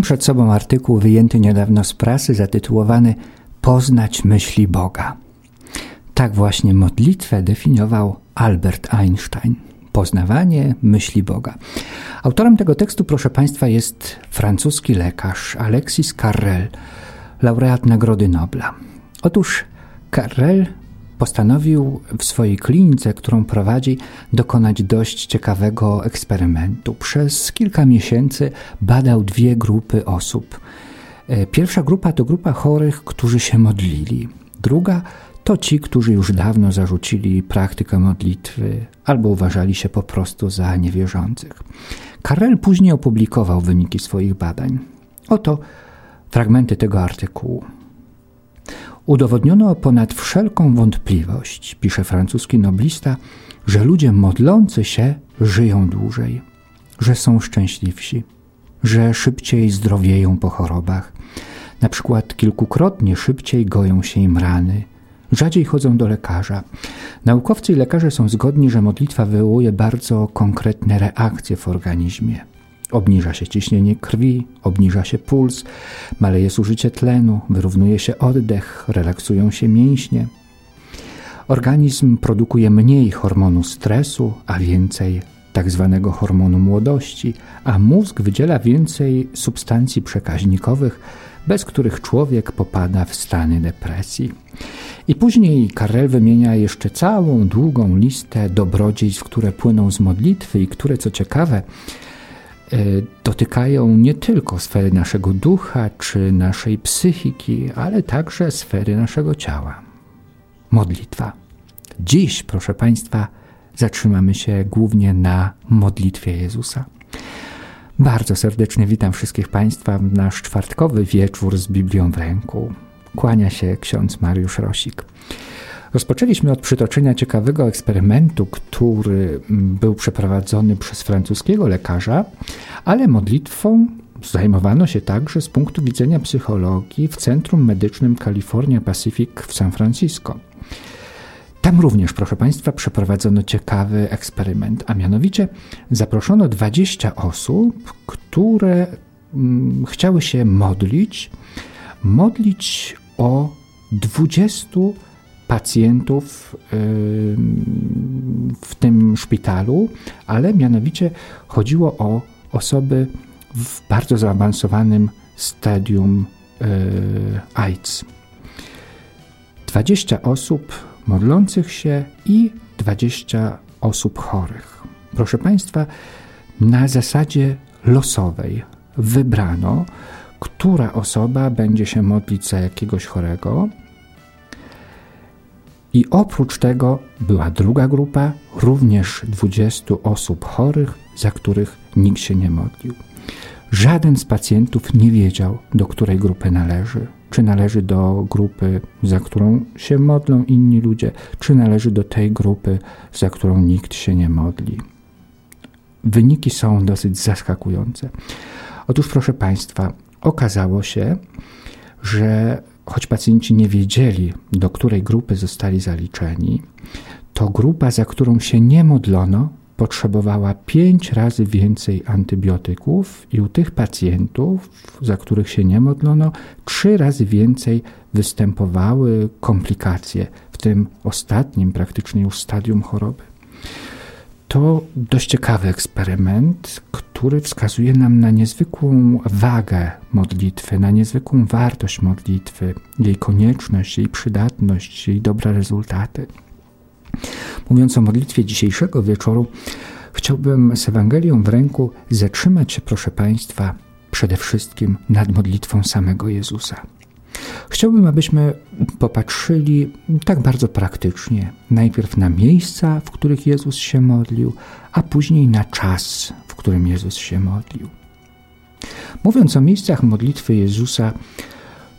Mam przed sobą artykuł wyjęty niedawno z prasy zatytułowany Poznać myśli Boga. Tak właśnie modlitwę definiował Albert Einstein. Poznawanie myśli Boga. Autorem tego tekstu, proszę Państwa, jest francuski lekarz Alexis Carrel, laureat Nagrody Nobla. Otóż Carrel postanowił w swojej klinice, którą prowadzi, dokonać dość ciekawego eksperymentu. Przez kilka miesięcy badał dwie grupy osób. E, pierwsza grupa to grupa chorych, którzy się modlili. Druga to ci, którzy już dawno zarzucili praktykę modlitwy albo uważali się po prostu za niewierzących. Karel później opublikował wyniki swoich badań. Oto fragmenty tego artykułu. Udowodniono ponad wszelką wątpliwość, pisze francuski noblista, że ludzie modlący się żyją dłużej, że są szczęśliwsi, że szybciej zdrowieją po chorobach, na przykład kilkukrotnie szybciej goją się im rany, rzadziej chodzą do lekarza. Naukowcy i lekarze są zgodni, że modlitwa wywołuje bardzo konkretne reakcje w organizmie. Obniża się ciśnienie krwi, obniża się puls, maleje zużycie tlenu, wyrównuje się oddech, relaksują się mięśnie. Organizm produkuje mniej hormonu stresu, a więcej tak zwanego hormonu młodości, a mózg wydziela więcej substancji przekaźnikowych, bez których człowiek popada w stany depresji. I później Karel wymienia jeszcze całą długą listę dobrodziejstw, które płyną z modlitwy i które, co ciekawe, dotykają nie tylko sfery naszego ducha czy naszej psychiki, ale także sfery naszego ciała. Modlitwa. Dziś, proszę Państwa, zatrzymamy się głównie na modlitwie Jezusa. Bardzo serdecznie witam wszystkich Państwa w nasz czwartkowy wieczór z Biblią w ręku. Kłania się ksiądz Mariusz Rosik. Rozpoczęliśmy od przytoczenia ciekawego eksperymentu, który był przeprowadzony przez francuskiego lekarza, ale modlitwą zajmowano się także z punktu widzenia psychologii w Centrum Medycznym California Pacific w San Francisco. Tam również, proszę Państwa, przeprowadzono ciekawy eksperyment, a mianowicie zaproszono 20 osób, które mm, chciały się modlić, modlić o 20 pacjentów w tym szpitalu, ale mianowicie chodziło o osoby w bardzo zaawansowanym stadium AIDS. 20 osób modlących się i 20 osób chorych. Proszę Państwa, na zasadzie losowej wybrano, która osoba będzie się modlić za jakiegoś chorego, i oprócz tego była druga grupa, również 20 osób chorych, za których nikt się nie modlił. Żaden z pacjentów nie wiedział, do której grupy należy. Czy należy do grupy, za którą się modlą inni ludzie, czy należy do tej grupy, za którą nikt się nie modli. Wyniki są dosyć zaskakujące. Otóż, proszę Państwa, okazało się, że choć pacjenci nie wiedzieli, do której grupy zostali zaliczeni, to grupa, za którą się nie modlono, potrzebowała pięć razy więcej antybiotyków i u tych pacjentów, za których się nie modlono, trzy razy więcej występowały komplikacje w tym ostatnim praktycznie już stadium choroby. To dość ciekawy eksperyment, który wskazuje nam na niezwykłą wagę modlitwy, na niezwykłą wartość modlitwy, jej konieczność, jej przydatność, jej dobre rezultaty. Mówiąc o modlitwie dzisiejszego wieczoru, chciałbym z Ewangelią w ręku zatrzymać się, proszę Państwa, przede wszystkim nad modlitwą samego Jezusa. Chciałbym, abyśmy popatrzyli tak bardzo praktycznie. Najpierw na miejsca, w których Jezus się modlił, a później na czas, w którym Jezus się modlił. Mówiąc o miejscach modlitwy Jezusa,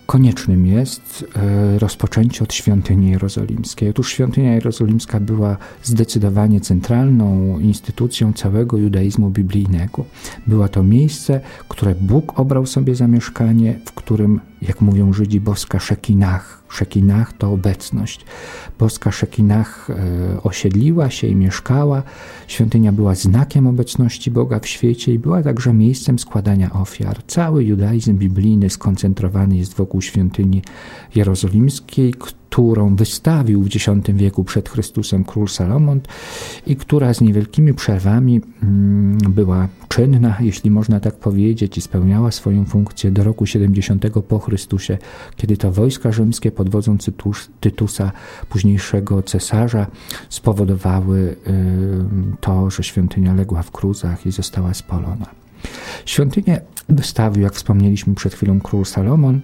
koniecznym jest e, rozpoczęcie od świątyni jerozolimskiej. Otóż świątynia jerozolimska była zdecydowanie centralną instytucją całego judaizmu biblijnego. Była to miejsce, które Bóg obrał sobie za mieszkanie, w którym jak mówią Żydzi, boska Szekinach. Szekinach to obecność. Boska Szekinach e, osiedliła się i mieszkała. Świątynia była znakiem obecności Boga w świecie i była także miejscem składania ofiar. Cały judaizm biblijny skoncentrowany jest wokół świątyni jerozolimskiej, którą wystawił w X wieku przed Chrystusem król Salomon i która z niewielkimi przerwami mm, była czynna, jeśli można tak powiedzieć, i spełniała swoją funkcję do roku 70 po Chrystusie, kiedy to wojska rzymskie pod wodzą Tytusa, późniejszego cesarza, spowodowały y, to, że świątynia legła w gruzach i została spalona. Świątynię wystawił, jak wspomnieliśmy przed chwilą, król Salomon,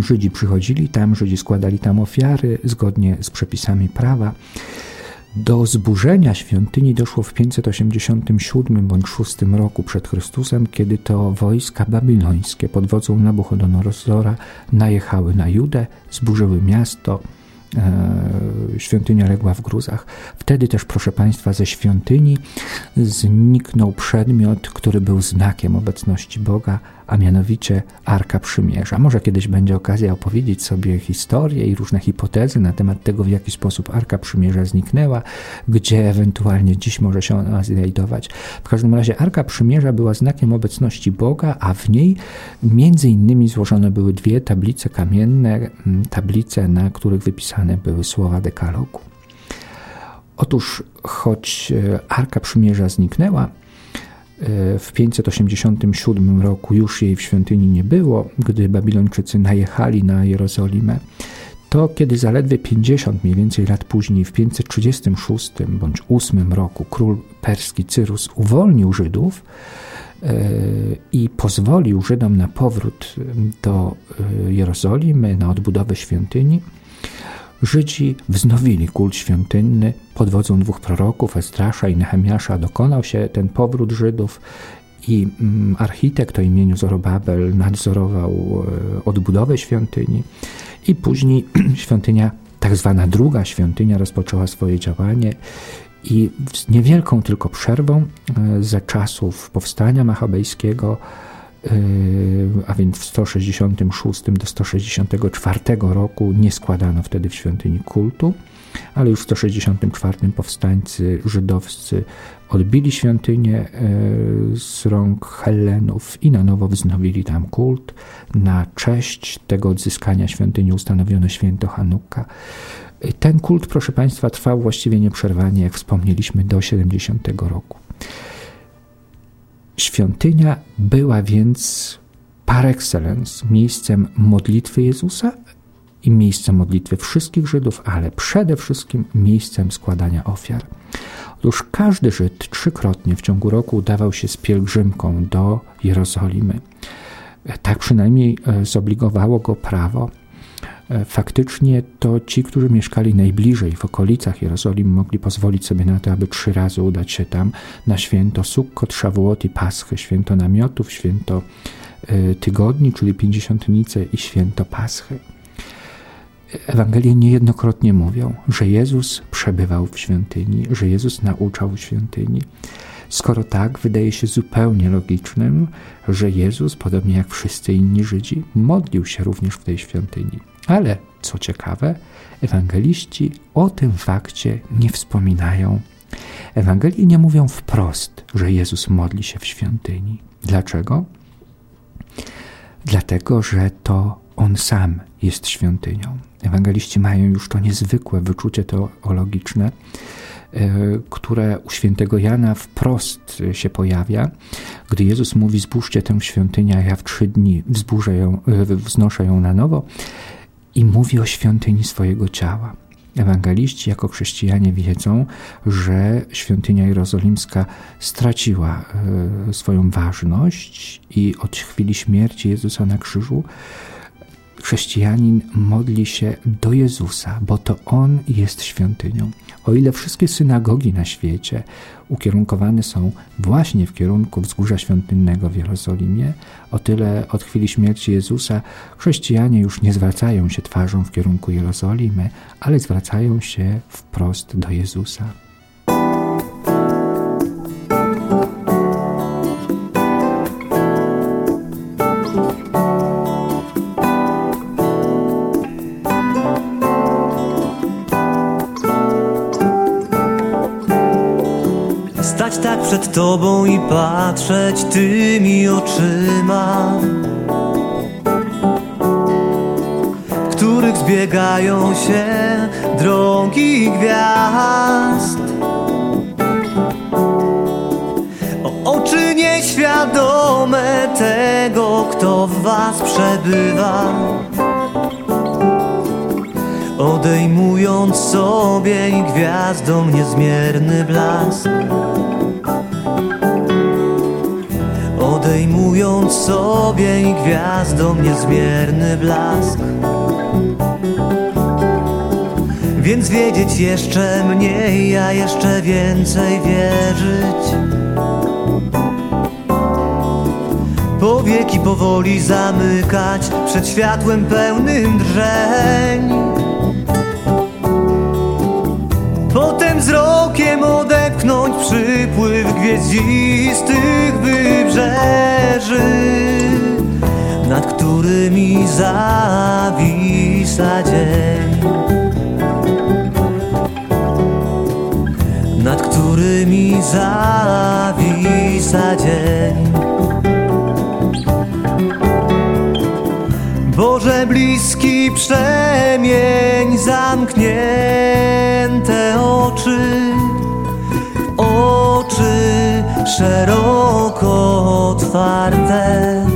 Żydzi przychodzili tam, Żydzi składali tam ofiary zgodnie z przepisami prawa. Do zburzenia świątyni doszło w 587 bądź 6 roku przed Chrystusem, kiedy to wojska babilońskie pod wodzą Nabuchodonozora najechały na Judę, zburzyły miasto, e, świątynia legła w gruzach. Wtedy też, proszę Państwa, ze świątyni zniknął przedmiot, który był znakiem obecności Boga, a mianowicie Arka Przymierza. Może kiedyś będzie okazja opowiedzieć sobie historię i różne hipotezy na temat tego, w jaki sposób Arka Przymierza zniknęła, gdzie ewentualnie dziś może się ona znajdować. W każdym razie Arka Przymierza była znakiem obecności Boga, a w niej między innymi złożone były dwie tablice kamienne, tablice, na których wypisane były słowa dekalogu. Otóż, choć e, Arka Przymierza zniknęła, w 587 roku już jej w świątyni nie było, gdy Babilończycy najechali na Jerozolimę. To kiedy zaledwie 50 mniej więcej lat później, w 536 bądź 8 roku, król perski Cyrus uwolnił Żydów e, i pozwolił Żydom na powrót do e, Jerozolimy, na odbudowę świątyni, Żydzi wznowili kult świątynny pod wodzą dwóch proroków, Ezdrasza i Nehemiasza. Dokonał się ten powrót Żydów i mm, architekt o imieniu Zorobabel nadzorował e, odbudowę świątyni i później świątynia, tak zwana druga świątynia rozpoczęła swoje działanie i z niewielką tylko przerwą e, ze czasów powstania machabejskiego a więc w 166 do 164 roku nie składano wtedy w świątyni kultu, ale już w 164 powstańcy żydowscy odbili świątynię yy, z rąk Hellenów i na nowo wznowili tam kult. Na cześć tego odzyskania świątyni ustanowiono święto Hanukka. Ten kult, proszę Państwa, trwał właściwie nieprzerwanie, jak wspomnieliśmy, do 70 roku. Świątynia była więc par excellence miejscem modlitwy Jezusa i miejscem modlitwy wszystkich Żydów, ale przede wszystkim miejscem składania ofiar. Otóż każdy Żyd trzykrotnie w ciągu roku udawał się z pielgrzymką do Jerozolimy. Tak przynajmniej e, zobligowało go prawo. E, faktycznie to ci, którzy mieszkali najbliżej w okolicach Jerozolimy, mogli pozwolić sobie na to, aby trzy razy udać się tam na święto Sukkot, Szawuot i Paschę, święto namiotów, święto e, tygodni, czyli pięćdziesiątnice i święto Paschy. Ewangelie niejednokrotnie mówią, że Jezus przebywał w świątyni, że Jezus nauczał w świątyni. Skoro tak, wydaje się zupełnie logicznym, że Jezus, podobnie jak wszyscy inni Żydzi, modlił się również w tej świątyni. Ale co ciekawe, ewangeliści o tym fakcie nie wspominają. Ewangelii nie mówią wprost, że Jezus modli się w świątyni. Dlaczego? Dlatego, że to On sam jest świątynią. Ewangeliści mają już to niezwykłe wyczucie teologiczne, e, które u świętego Jana wprost się pojawia, gdy Jezus mówi: Zbóżcie tę świątynię, a ja w trzy dni wzburzę ją, e, wznoszę ją na nowo i mówi o świątyni swojego ciała. Ewangeliści jako chrześcijanie wiedzą, że świątynia jerozolimska straciła e, swoją ważność i od chwili śmierci Jezusa na krzyżu chrześcijanin modli się do Jezusa, bo to On jest świątynią. O ile wszystkie synagogi na świecie ukierunkowane są właśnie w kierunku wzgórza świątynnego w Jerozolimie, o tyle od chwili śmierci Jezusa chrześcijanie już nie zwracają się twarzą w kierunku Jerozolimy, ale zwracają się wprost do Jezusa. Przed Tobą i patrzeć tymi oczyma, których zbiegają się drogi gwiazd. O oczy nieświadome tego, kto w Was przebywa Odejmując sobie i gwiazdom niezmierny blask Odejmując sobie i gwiazdom niezmierny blask. Więc wiedzieć jeszcze mniej, a jeszcze więcej wierzyć. Powieki powoli zamykać przed światłem pełnym drżeń przypływ gwieździstych wybrzeży Nad którymi zawisa dzień. Nad którymi zawisa dzień. Boże bliski przemień zamknięte Oczy szeroko otwarte.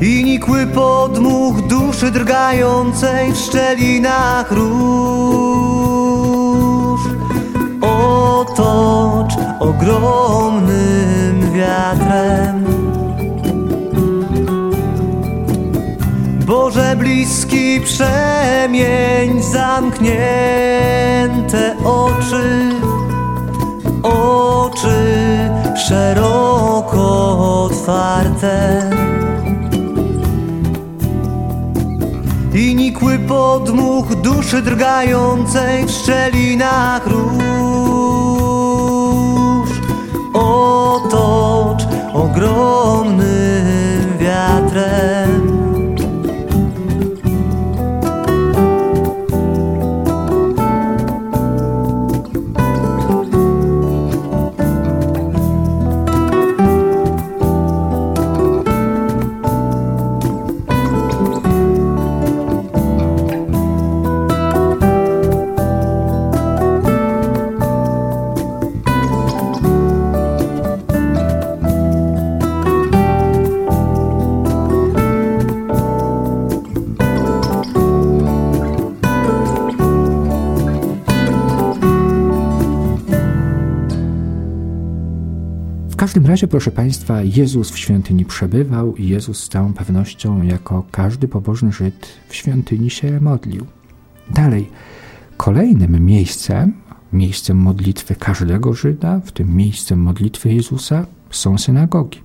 I nikły podmuch duszy drgającej w szczelinach róż. Otocz ogromnym wiatrem. Boże bliski przemień zamknięte oczy Oczy szeroko otwarte. I nikły podmuch duszy drgającej w szczelinach róż. Otocz ogromnym każdym razie, proszę Państwa, Jezus w świątyni przebywał i Jezus z całą pewnością, jako każdy pobożny Żyd, w świątyni się modlił. Dalej, kolejnym miejscem, miejscem modlitwy każdego Żyda, w tym miejscem modlitwy Jezusa, są synagogi.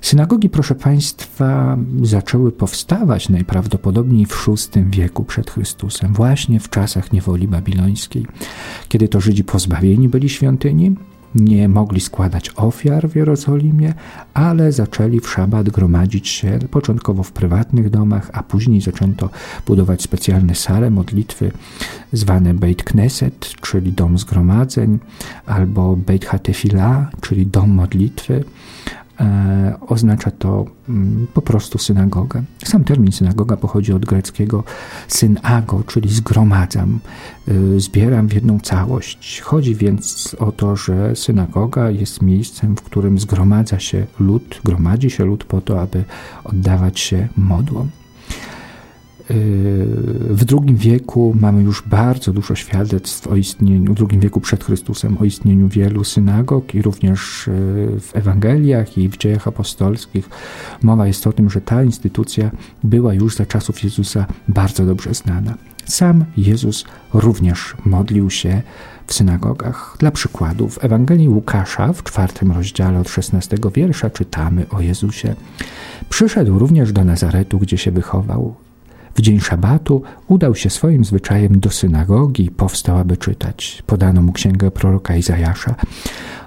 Synagogi, proszę Państwa, zaczęły powstawać najprawdopodobniej w VI wieku przed Chrystusem, właśnie w czasach niewoli babilońskiej, kiedy to Żydzi pozbawieni byli świątyni, nie mogli składać ofiar w Jerozolimie, ale zaczęli w szabat gromadzić się początkowo w prywatnych domach, a później zaczęto budować specjalne sale modlitwy zwane Beit Knesset, czyli dom zgromadzeń, albo Beit Hatefila, czyli dom modlitwy, oznacza to mm, po prostu synagogę. Sam termin synagoga pochodzi od greckiego synago, czyli zgromadzam, e, zbieram w jedną całość. Chodzi więc o to, że synagoga jest miejscem, w którym zgromadza się lud, gromadzi się lud po to, aby oddawać się modłom. W II wieku mamy już bardzo dużo świadectw o istnieniu, w II wieku przed Chrystusem, o istnieniu wielu synagog i również e, w Ewangeliach i w dziejach apostolskich mowa jest o tym, że ta instytucja była już za czasów Jezusa bardzo dobrze znana. Sam Jezus również modlił się w synagogach. Dla przykładu, w Ewangelii Łukasza w czwartym rozdziale od 16 wiersza czytamy o Jezusie. Przyszedł również do Nazaretu, gdzie się wychował W dzień szabatu udał się swoim zwyczajem do synagogi i powstał, aby czytać. Podano mu księgę proroka Izajasza.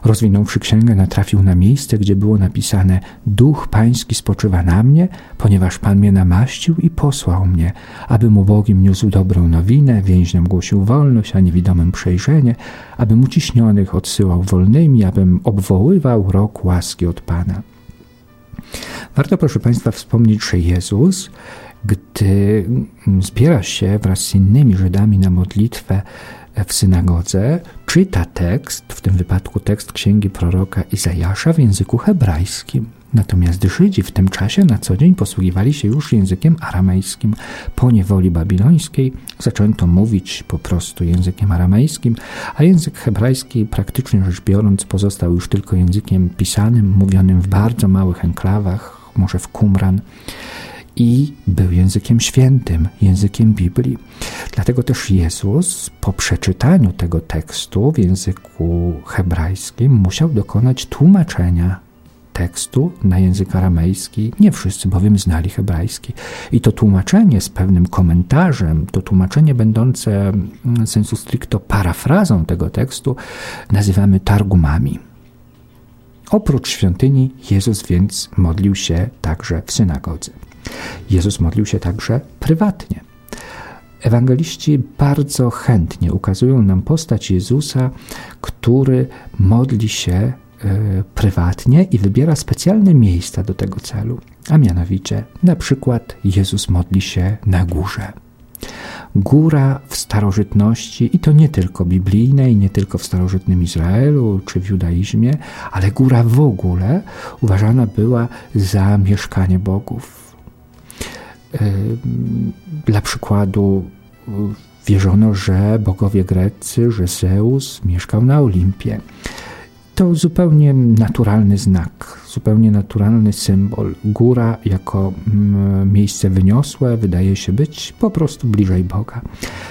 Rozwinąwszy księgę, natrafił na miejsce, gdzie było napisane: Duch Pański spoczywa na mnie, ponieważ Pan mnie namaścił i posłał mnie, abym ubogim niósł dobrą nowinę, więźniom głosił wolność, a niewidomym przejrzenie, abym uciśnionych odsyłał wolnymi, abym obwoływał rok łaski od Pana. Warto, proszę Państwa, wspomnieć, że Jezus, gdy zbiera się wraz z innymi Żydami na modlitwę w synagodze, czyta tekst, w tym wypadku tekst księgi proroka Izajasza w języku hebrajskim. Natomiast Żydzi w tym czasie na co dzień posługiwali się już językiem aramejskim. Po niewoli babilońskiej zaczęto mówić po prostu językiem aramejskim, a język hebrajski praktycznie rzecz biorąc pozostał już tylko językiem pisanym, mówionym w bardzo małych enklawach, może w Qumran i był językiem świętym, językiem Biblii. Dlatego też Jezus po przeczytaniu tego tekstu w języku hebrajskim musiał dokonać tłumaczenia tekstu na język aramejski. Nie wszyscy bowiem znali hebrajski. I to tłumaczenie z pewnym komentarzem, to tłumaczenie będące mm, sensu stricto parafrazą tego tekstu nazywamy targumami. Oprócz świątyni Jezus więc modlił się także w synagodze. Jezus modlił się także prywatnie. Ewangeliści bardzo chętnie ukazują nam postać Jezusa, który modli się e, prywatnie i wybiera specjalne miejsca do tego celu. A mianowicie, na przykład, Jezus modli się na górze. Góra w starożytności, i to nie tylko biblijnej, nie tylko w starożytnym Izraelu czy w judaizmie, ale góra w ogóle uważana była za mieszkanie bogów. Dla przykładu wierzono, że bogowie greccy, że Zeus mieszkał na Olimpie to zupełnie naturalny znak, zupełnie naturalny symbol. Góra jako mm, miejsce wyniosłe wydaje się być po prostu bliżej Boga.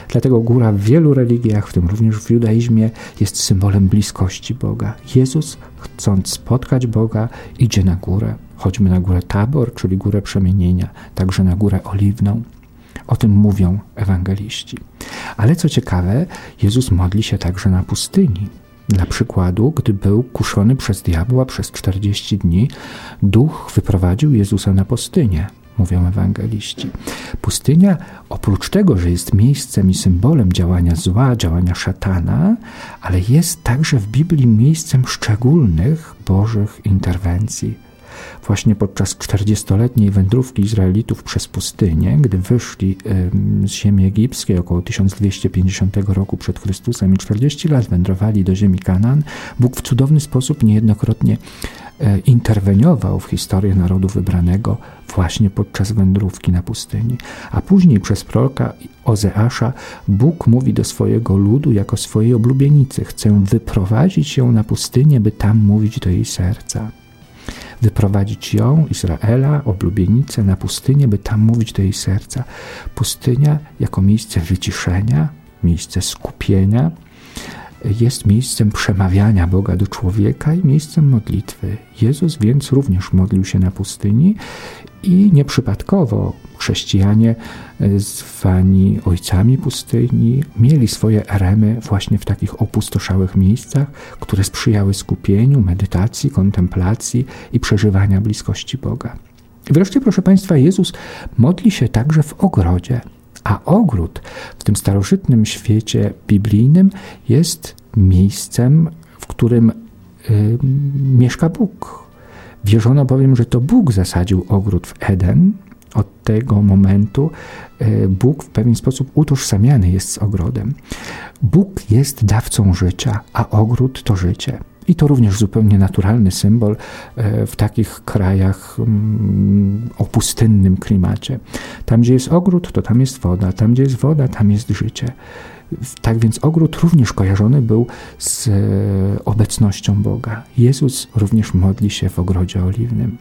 Dlatego góra w wielu religiach, w tym również w judaizmie, jest symbolem bliskości Boga. Jezus, chcąc spotkać Boga, idzie na górę. Choćby na górę Tabor, czyli górę przemienienia, także na górę Oliwną. O tym mówią ewangeliści. Ale co ciekawe, Jezus modli się także na pustyni. Dla przykładu, gdy był kuszony przez diabła przez 40 dni, duch wyprowadził Jezusa na pustynię, mówią ewangeliści. Pustynia, oprócz tego, że jest miejscem i symbolem działania zła, działania szatana, ale jest także w Biblii miejscem szczególnych Bożych interwencji właśnie podczas 40-letniej wędrówki Izraelitów przez pustynię, gdy wyszli z ziemi egipskiej około 1250 roku przed Chrystusem i 40 lat wędrowali do ziemi Kanaan, Bóg w cudowny sposób niejednokrotnie e, interweniował w historię narodu wybranego właśnie podczas wędrówki na pustyni. A później przez proroka Ozeasza Bóg mówi do swojego ludu jako swojej oblubienicy: Chcę wyprowadzić ją na pustynię, by tam mówić do jej serca wyprowadzić ją, Izraela, oblubienicę na pustynię, by tam mówić do jej serca. Pustynia jako miejsce wyciszenia, miejsce skupienia, jest miejscem przemawiania Boga do człowieka i miejscem modlitwy. Jezus więc również modlił się na pustyni i nieprzypadkowo chrześcijanie e, zwani ojcami pustyni mieli swoje eremy właśnie w takich opustoszałych miejscach, które sprzyjały skupieniu, medytacji, kontemplacji i przeżywania bliskości Boga. wreszcie, proszę Państwa, Jezus modli się także w ogrodzie. A ogród w tym starożytnym świecie biblijnym jest miejscem, w którym y, mieszka Bóg. Wierzono bowiem, że to Bóg zasadził ogród w Eden. Od tego momentu y, Bóg w pewien sposób utożsamiany jest z ogrodem. Bóg jest dawcą życia, a ogród to życie. I to również zupełnie naturalny symbol e, w takich krajach mm, o pustynnym klimacie. Tam, gdzie jest ogród, to tam jest woda, tam, gdzie jest woda, tam jest życie. Tak więc ogród również kojarzony był z e, obecnością Boga. Jezus również modli się w ogrodzie oliwnym.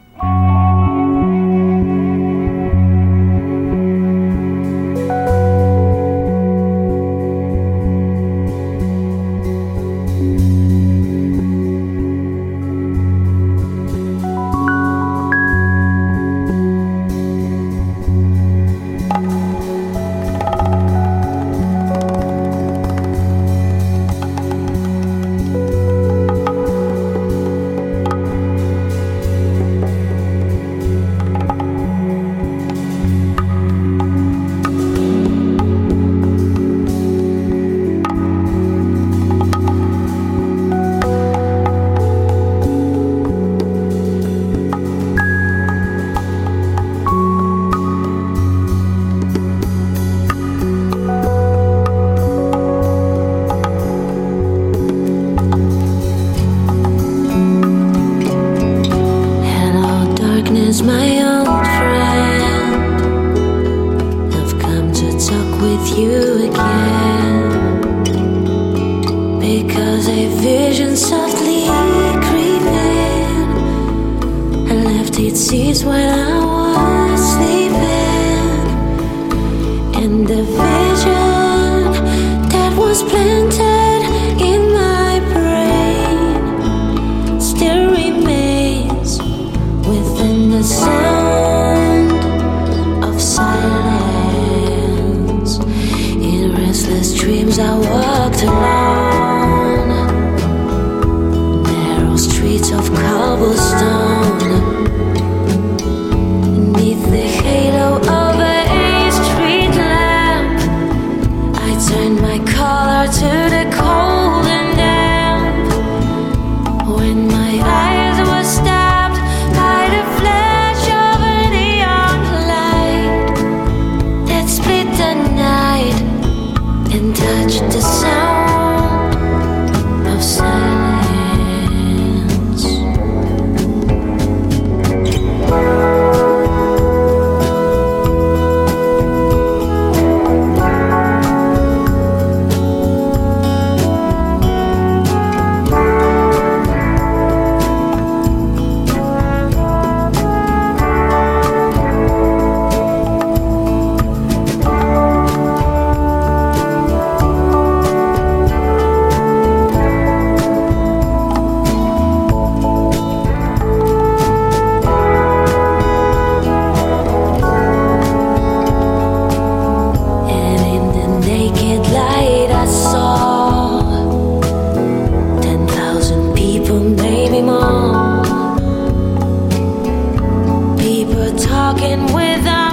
Talking without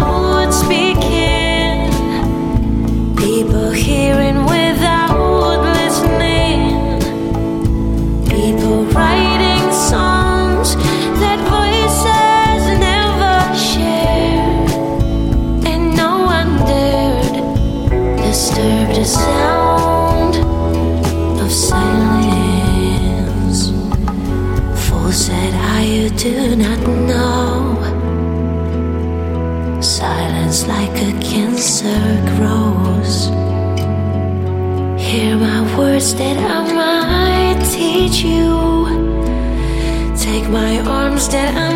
that I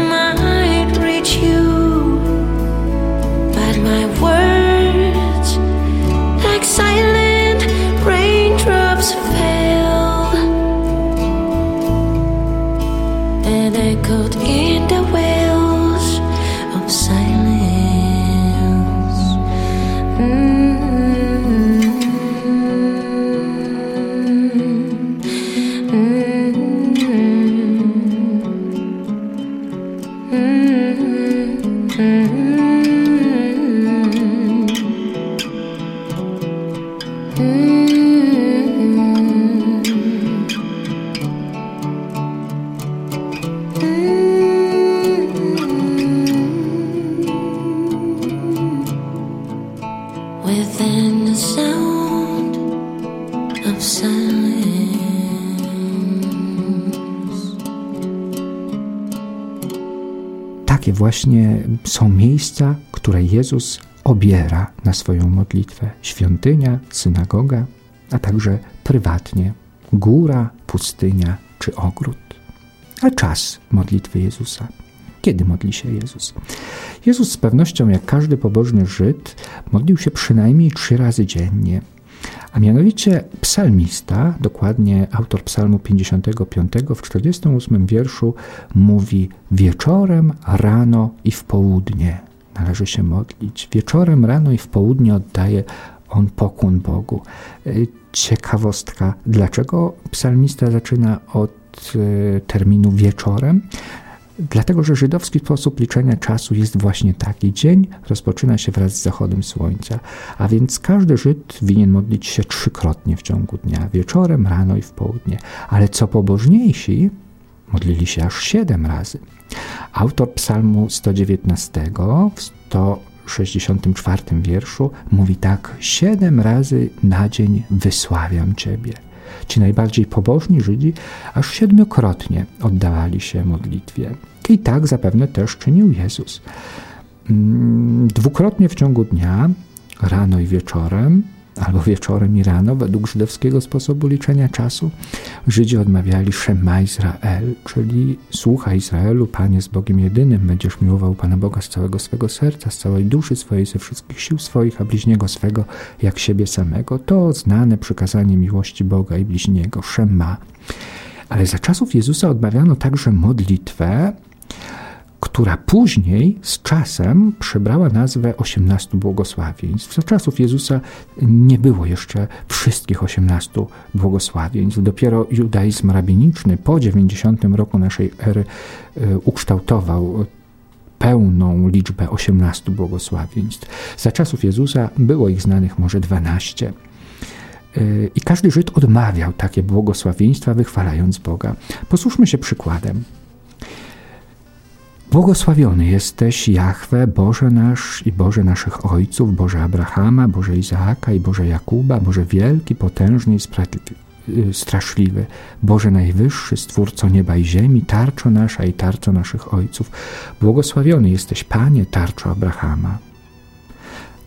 właśnie są miejsca, które Jezus obiera na swoją modlitwę. Świątynia, synagoga, a także prywatnie góra, pustynia czy ogród. A czas modlitwy Jezusa. Kiedy modli się Jezus? Jezus z pewnością, jak każdy pobożny Żyd, modlił się przynajmniej trzy razy dziennie. Mianowicie psalmista, dokładnie autor psalmu 55 w 48 wierszu mówi wieczorem, rano i w południe należy się modlić. Wieczorem, rano i w południe oddaje on pokłon Bogu. Y, Ciekawostka, dlaczego psalmista zaczyna od y, terminu wieczorem? Dlatego, że żydowski sposób liczenia czasu jest właśnie taki. Dzień rozpoczyna się wraz z zachodem słońca, a więc każdy Żyd winien modlić się trzykrotnie w ciągu dnia, wieczorem, rano i w południe. Ale co pobożniejsi, modlili się aż siedem razy. Autor psalmu 119 w 164 wierszu mówi tak: Siedem razy na dzień wysławiam Ciebie. Ci najbardziej pobożni Żydzi aż siedmiokrotnie oddawali się modlitwie. I tak zapewne też czynił Jezus. Mm, Dwukrotnie w ciągu dnia, rano i wieczorem, albo wieczorem i rano, według żydowskiego sposobu liczenia czasu, Żydzi odmawiali Shema Izrael, czyli słucha Izraelu, Pan jest Bogiem jedynym, będziesz miłował Pana Boga z całego swego serca, z całej duszy swojej, ze wszystkich sił swoich, a bliźniego swego jak siebie samego. To znane przykazanie miłości Boga i bliźniego, Shema. Ale za czasów Jezusa odmawiano także modlitwę, która później z czasem przybrała nazwę 18 błogosławieństw. Za czasów Jezusa nie było jeszcze wszystkich 18 błogosławieństw. Dopiero judaizm rabiniczny po 90 roku naszej ery e, ukształtował pełną liczbę 18 błogosławieństw. Za czasów Jezusa było ich znanych może 12. E, I każdy Żyd odmawiał takie błogosławieństwa, wychwalając Boga. Posłuszmy się przykładem. Błogosławiony jesteś, Jahwe, Boże nasz i Boże naszych ojców, Boże Abrahama, Boże Izaaka i Boże Jakuba, Boże wielki, potężny i y, straszliwy, Boże Najwyższy, Stwórco nieba i ziemi, tarczo nasza i tarczo naszych ojców. Błogosławiony jesteś, Panie, tarczo Abrahama.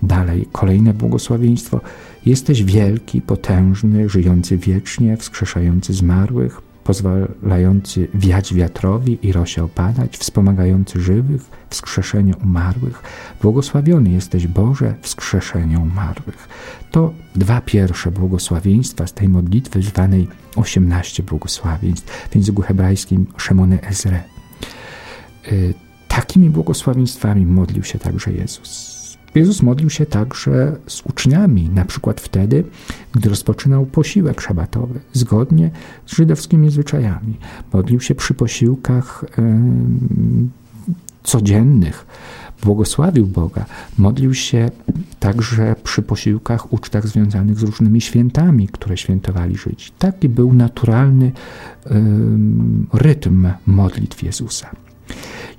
Dalej, kolejne błogosławieństwo. Jesteś wielki, potężny, żyjący wiecznie, wskrzeszający zmarłych, pozwalający wiać wiatrowi i rosie opadać, wspomagający żywych, wskrzeszenie umarłych. Błogosławiony jesteś Boże, wskrzeszenie umarłych. To dwa pierwsze błogosławieństwa z tej modlitwy zwanej 18 błogosławieństw w języku hebrajskim Szemony Ezre. Y, takimi błogosławieństwami modlił się także Jezus. Jezus modlił się także z uczniami, na przykład wtedy, gdy rozpoczynał posiłek szabatowy, zgodnie z żydowskimi zwyczajami. Modlił się przy posiłkach codziennych, błogosławił Boga. Modlił się także przy posiłkach, ucztach związanych z różnymi świętami, które świętowali Żydzi. Taki był naturalny rytm modlitw Jezusa.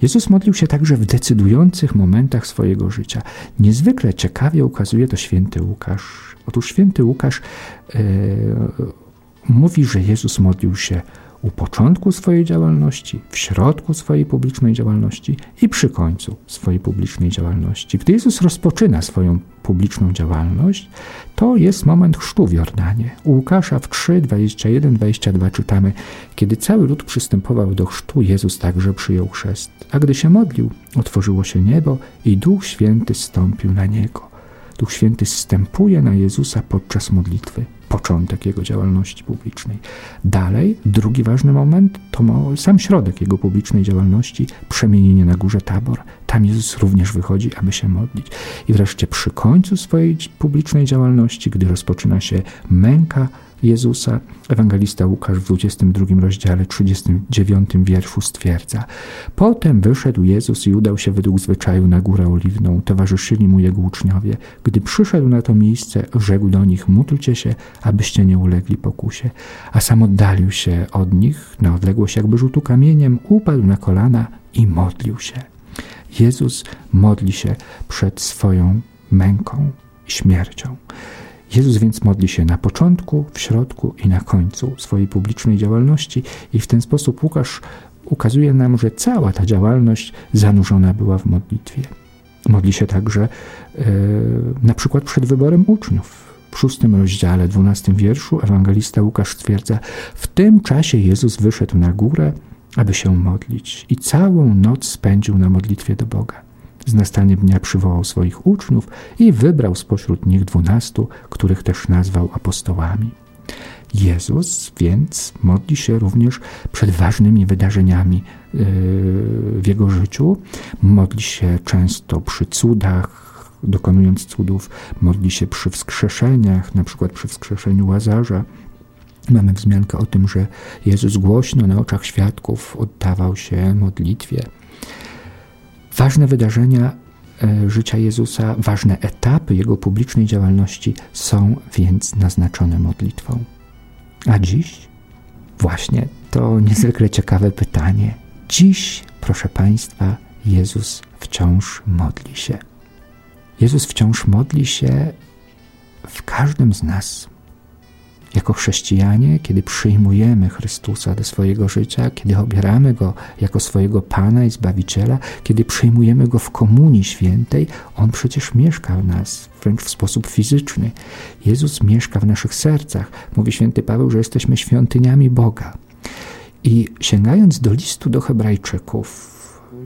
Jezus modlił się także w decydujących momentach swojego życia. Niezwykle ciekawie ukazuje to święty Łukasz. Otóż święty Łukasz e, mówi, że Jezus modlił się u początku swojej działalności, w środku swojej publicznej działalności i przy końcu swojej publicznej działalności. Gdy Jezus rozpoczyna swoją publiczną działalność, to jest moment chrztu w Jordanie. U Łukasza w 3, 21, 22 czytamy, kiedy cały lud przystępował do chrztu, Jezus także przyjął chrzest. A gdy się modlił, otworzyło się niebo i Duch Święty stąpił na Niego. Duch Święty stępuje na Jezusa podczas modlitwy początek jego działalności publicznej. Dalej, drugi ważny moment to sam środek jego publicznej działalności, przemienienie na górze Tabor. Tam Jezus również wychodzi, aby się modlić. I wreszcie przy końcu swojej publicznej działalności, gdy rozpoczyna się męka Jezusa, ewangelista Łukasz w 22 rozdziale 39 wierszu stwierdza: Potem wyszedł Jezus i udał się według zwyczaju na górę oliwną. Towarzyszyli mu jego uczniowie. Gdy przyszedł na to miejsce, rzekł do nich: Módlcie się, abyście nie ulegli pokusie. A sam oddalił się od nich na odległość jakby rzutu kamieniem, upadł na kolana i modlił się. Jezus modli się przed swoją męką, śmiercią. Jezus więc modli się na początku, w środku i na końcu swojej publicznej działalności i w ten sposób Łukasz ukazuje nam, że cała ta działalność zanurzona była w modlitwie. Modli się także e, na przykład przed wyborem uczniów. W szóstym rozdziale, dwunastym wierszu ewangelista Łukasz stwierdza, w tym czasie Jezus wyszedł na górę, aby się modlić i całą noc spędził na modlitwie do Boga. Z nastaniem dnia przywołał swoich uczniów i wybrał spośród nich dwunastu, których też nazwał apostołami. Jezus więc modli się również przed ważnymi wydarzeniami yy, w jego życiu. Modli się często przy cudach, dokonując cudów, modli się przy wskrzeszeniach, na przykład przy wskrzeszeniu Łazarza. Mamy wzmiankę o tym, że Jezus głośno na oczach świadków oddawał się modlitwie. Ważne wydarzenia e, życia Jezusa, ważne etapy Jego publicznej działalności są więc naznaczone modlitwą. A dziś? Właśnie to niezwykle ciekawe pytanie. Dziś, proszę Państwa, Jezus wciąż modli się. Jezus wciąż modli się w każdym z nas. Jako chrześcijanie, kiedy przyjmujemy Chrystusa do swojego życia, kiedy obieramy Go jako swojego Pana i Zbawiciela, kiedy przyjmujemy Go w Komunii Świętej, On przecież mieszka w nas, wręcz w sposób fizyczny. Jezus mieszka w naszych sercach. Mówi święty Paweł, że jesteśmy świątyniami Boga. I sięgając do listu do Hebrajczyków,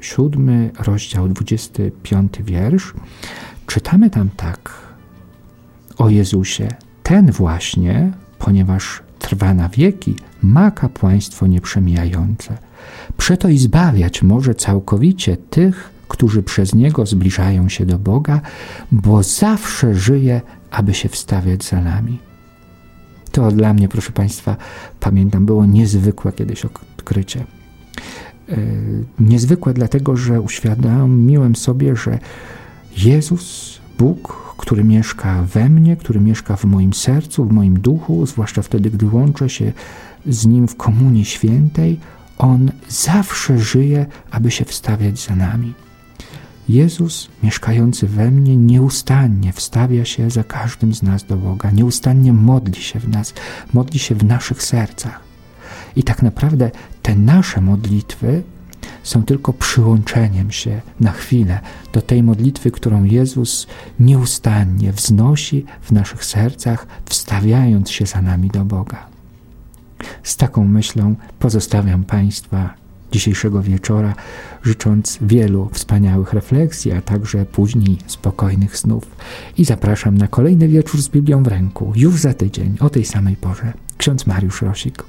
siódmy rozdział, 25 wiersz, czytamy tam tak o Jezusie. Ten właśnie, ponieważ trwa na wieki, ma kapłaństwo nieprzemijające. Przeto i zbawiać może całkowicie tych, którzy przez Niego zbliżają się do Boga, bo zawsze żyje, aby się wstawiać za nami. To dla mnie, proszę Państwa, pamiętam, było niezwykłe kiedyś odkrycie. Yy, niezwykłe dlatego, że uświadomiłem sobie, że Jezus, Bóg, który mieszka we mnie, który mieszka w moim sercu, w moim duchu, zwłaszcza wtedy, gdy łączę się z Nim w Komunii Świętej, On zawsze żyje, aby się wstawiać za nami. Jezus, mieszkający we mnie, nieustannie wstawia się za każdym z nas do Boga, nieustannie modli się w nas, modli się w naszych sercach. I tak naprawdę te nasze modlitwy są tylko przyłączeniem się na chwilę do tej modlitwy, którą Jezus nieustannie wznosi w naszych sercach, wstawiając się za nami do Boga. Z taką myślą pozostawiam Państwa dzisiejszego wieczora, życząc wielu wspaniałych refleksji, a także później spokojnych snów. I zapraszam na kolejny wieczór z Biblią w ręku, już za tydzień, o tej samej porze. Ksiądz Mariusz Rosik.